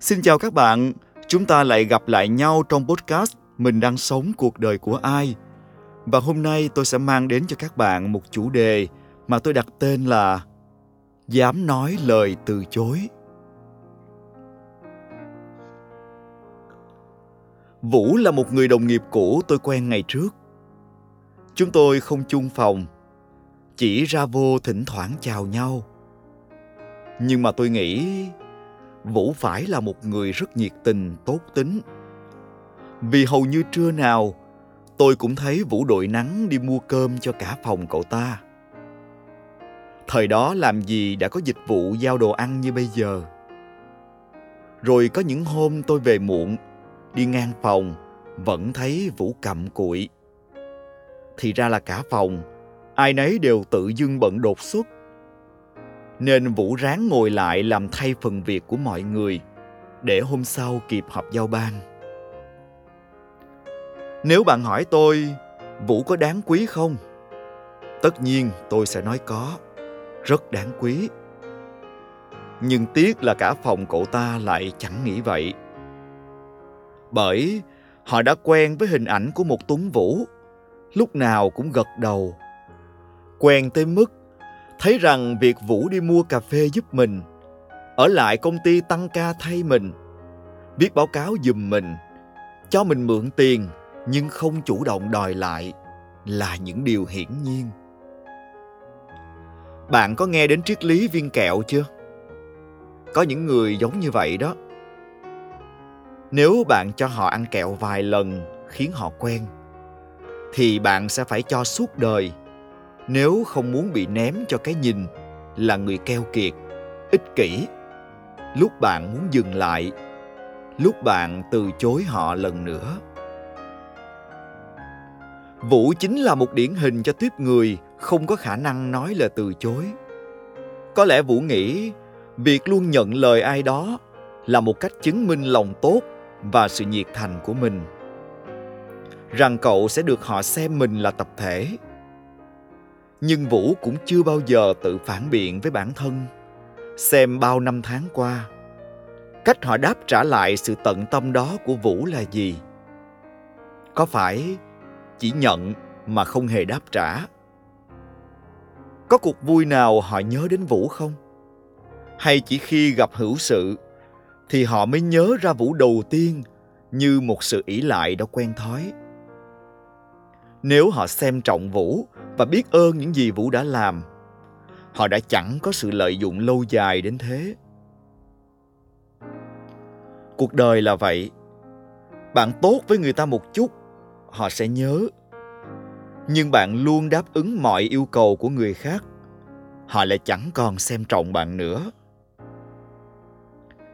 Xin chào các bạn, chúng ta lại gặp lại nhau trong podcast Mình đang sống cuộc đời của ai. Và hôm nay tôi sẽ mang đến cho các bạn một chủ đề mà tôi đặt tên là Dám nói lời từ chối. Vũ là một người đồng nghiệp cũ tôi quen ngày trước. Chúng tôi không chung phòng, chỉ ra vô thỉnh thoảng chào nhau. Nhưng mà tôi nghĩ Vũ phải là một người rất nhiệt tình, tốt tính. Vì hầu như trưa nào, tôi cũng thấy Vũ đội nắng đi mua cơm cho cả phòng cậu ta. Thời đó làm gì đã có dịch vụ giao đồ ăn như bây giờ. Rồi có những hôm tôi về muộn, đi ngang phòng, vẫn thấy Vũ cầm cụi. Thì ra là cả phòng, ai nấy đều tự dưng bận đột xuất nên Vũ ráng ngồi lại làm thay phần việc của mọi người để hôm sau kịp họp giao ban. Nếu bạn hỏi tôi, Vũ có đáng quý không? Tất nhiên tôi sẽ nói có, rất đáng quý. Nhưng tiếc là cả phòng cậu ta lại chẳng nghĩ vậy. Bởi họ đã quen với hình ảnh của một Tuấn Vũ, lúc nào cũng gật đầu. Quen tới mức thấy rằng việc Vũ đi mua cà phê giúp mình, ở lại công ty tăng ca thay mình, viết báo cáo giùm mình, cho mình mượn tiền nhưng không chủ động đòi lại là những điều hiển nhiên. Bạn có nghe đến triết lý viên kẹo chưa? Có những người giống như vậy đó. Nếu bạn cho họ ăn kẹo vài lần khiến họ quen thì bạn sẽ phải cho suốt đời nếu không muốn bị ném cho cái nhìn, là người keo kiệt, ích kỷ. Lúc bạn muốn dừng lại, lúc bạn từ chối họ lần nữa. Vũ chính là một điển hình cho tuyếp người không có khả năng nói lời từ chối. Có lẽ vũ nghĩ việc luôn nhận lời ai đó là một cách chứng minh lòng tốt và sự nhiệt thành của mình. Rằng cậu sẽ được họ xem mình là tập thể nhưng vũ cũng chưa bao giờ tự phản biện với bản thân. Xem bao năm tháng qua, cách họ đáp trả lại sự tận tâm đó của vũ là gì? Có phải chỉ nhận mà không hề đáp trả? Có cuộc vui nào họ nhớ đến vũ không? Hay chỉ khi gặp hữu sự thì họ mới nhớ ra vũ đầu tiên như một sự ỷ lại đã quen thói? Nếu họ xem trọng vũ và biết ơn những gì Vũ đã làm. Họ đã chẳng có sự lợi dụng lâu dài đến thế. Cuộc đời là vậy. Bạn tốt với người ta một chút, họ sẽ nhớ. Nhưng bạn luôn đáp ứng mọi yêu cầu của người khác, họ lại chẳng còn xem trọng bạn nữa.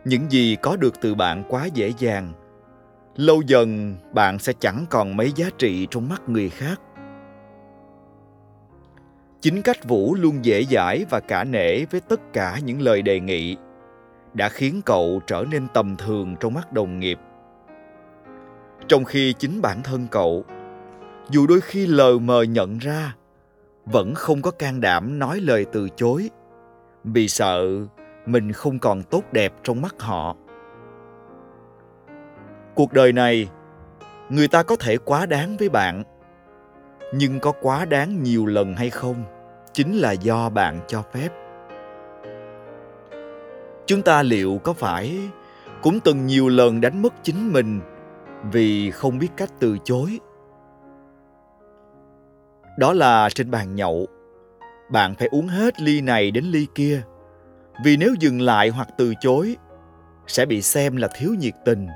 Những gì có được từ bạn quá dễ dàng, lâu dần bạn sẽ chẳng còn mấy giá trị trong mắt người khác chính cách vũ luôn dễ dãi và cả nể với tất cả những lời đề nghị, đã khiến cậu trở nên tầm thường trong mắt đồng nghiệp. Trong khi chính bản thân cậu, dù đôi khi lờ mờ nhận ra, vẫn không có can đảm nói lời từ chối, vì sợ mình không còn tốt đẹp trong mắt họ. Cuộc đời này, người ta có thể quá đáng với bạn nhưng có quá đáng nhiều lần hay không chính là do bạn cho phép. Chúng ta liệu có phải cũng từng nhiều lần đánh mất chính mình vì không biết cách từ chối? Đó là trên bàn nhậu. Bạn phải uống hết ly này đến ly kia, vì nếu dừng lại hoặc từ chối, sẽ bị xem là thiếu nhiệt tình,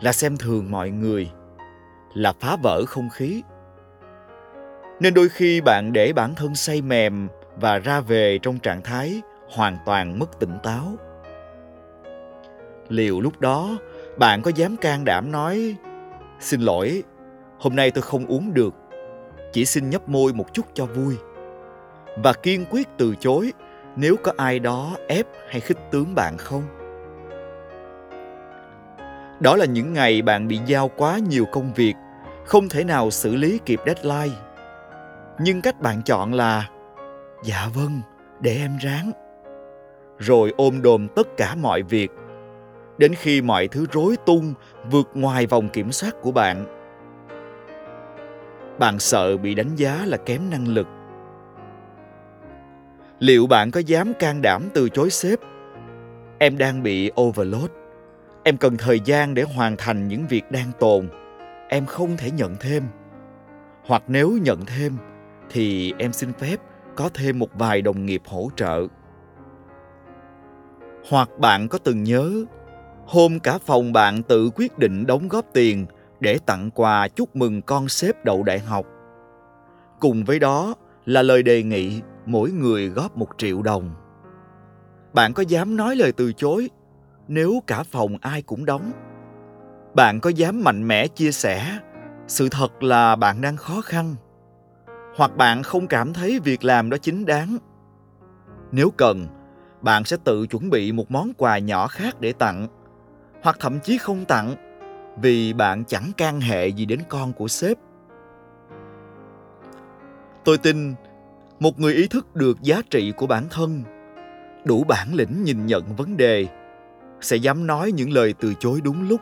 là xem thường mọi người, là phá vỡ không khí nên đôi khi bạn để bản thân say mềm và ra về trong trạng thái hoàn toàn mất tỉnh táo. Liệu lúc đó, bạn có dám can đảm nói, xin lỗi, hôm nay tôi không uống được, chỉ xin nhấp môi một chút cho vui. Và kiên quyết từ chối nếu có ai đó ép hay khích tướng bạn không? Đó là những ngày bạn bị giao quá nhiều công việc, không thể nào xử lý kịp deadline nhưng cách bạn chọn là dạ vâng để em ráng. Rồi ôm đồm tất cả mọi việc. Đến khi mọi thứ rối tung, vượt ngoài vòng kiểm soát của bạn. Bạn sợ bị đánh giá là kém năng lực. Liệu bạn có dám can đảm từ chối sếp? Em đang bị overload. Em cần thời gian để hoàn thành những việc đang tồn. Em không thể nhận thêm. Hoặc nếu nhận thêm thì em xin phép có thêm một vài đồng nghiệp hỗ trợ. Hoặc bạn có từng nhớ, hôm cả phòng bạn tự quyết định đóng góp tiền để tặng quà chúc mừng con sếp đậu đại học. Cùng với đó là lời đề nghị mỗi người góp một triệu đồng. Bạn có dám nói lời từ chối nếu cả phòng ai cũng đóng? Bạn có dám mạnh mẽ chia sẻ, sự thật là bạn đang khó khăn hoặc bạn không cảm thấy việc làm đó chính đáng. Nếu cần, bạn sẽ tự chuẩn bị một món quà nhỏ khác để tặng, hoặc thậm chí không tặng, vì bạn chẳng can hệ gì đến con của sếp. Tôi tin một người ý thức được giá trị của bản thân, đủ bản lĩnh nhìn nhận vấn đề, sẽ dám nói những lời từ chối đúng lúc.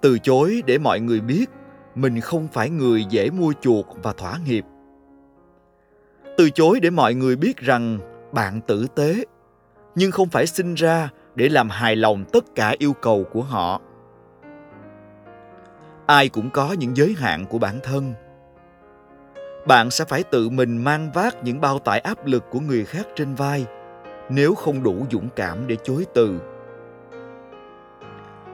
Từ chối để mọi người biết mình không phải người dễ mua chuộc và thỏa hiệp. Từ chối để mọi người biết rằng bạn tử tế, nhưng không phải sinh ra để làm hài lòng tất cả yêu cầu của họ. Ai cũng có những giới hạn của bản thân. Bạn sẽ phải tự mình mang vác những bao tải áp lực của người khác trên vai, nếu không đủ dũng cảm để chối từ.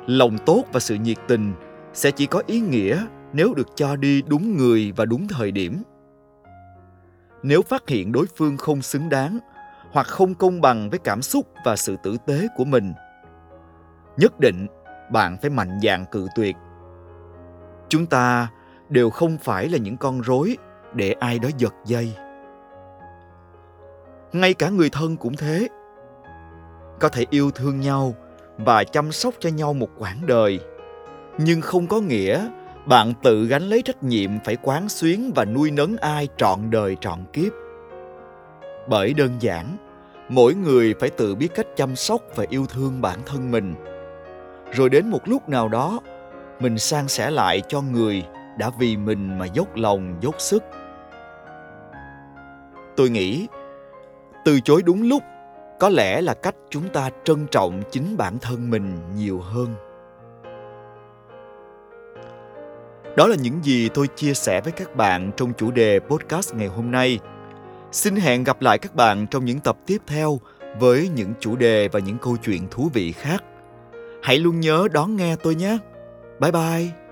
Lòng tốt và sự nhiệt tình sẽ chỉ có ý nghĩa nếu được cho đi đúng người và đúng thời điểm. Nếu phát hiện đối phương không xứng đáng hoặc không công bằng với cảm xúc và sự tử tế của mình, nhất định bạn phải mạnh dạn cự tuyệt. Chúng ta đều không phải là những con rối để ai đó giật dây. Ngay cả người thân cũng thế. Có thể yêu thương nhau và chăm sóc cho nhau một quãng đời, nhưng không có nghĩa bạn tự gánh lấy trách nhiệm phải quán xuyến và nuôi nấng ai trọn đời trọn kiếp. Bởi đơn giản, mỗi người phải tự biết cách chăm sóc và yêu thương bản thân mình. Rồi đến một lúc nào đó, mình san sẻ lại cho người đã vì mình mà dốc lòng, dốc sức. Tôi nghĩ, từ chối đúng lúc có lẽ là cách chúng ta trân trọng chính bản thân mình nhiều hơn. Đó là những gì tôi chia sẻ với các bạn trong chủ đề podcast ngày hôm nay. Xin hẹn gặp lại các bạn trong những tập tiếp theo với những chủ đề và những câu chuyện thú vị khác. Hãy luôn nhớ đón nghe tôi nhé. Bye bye.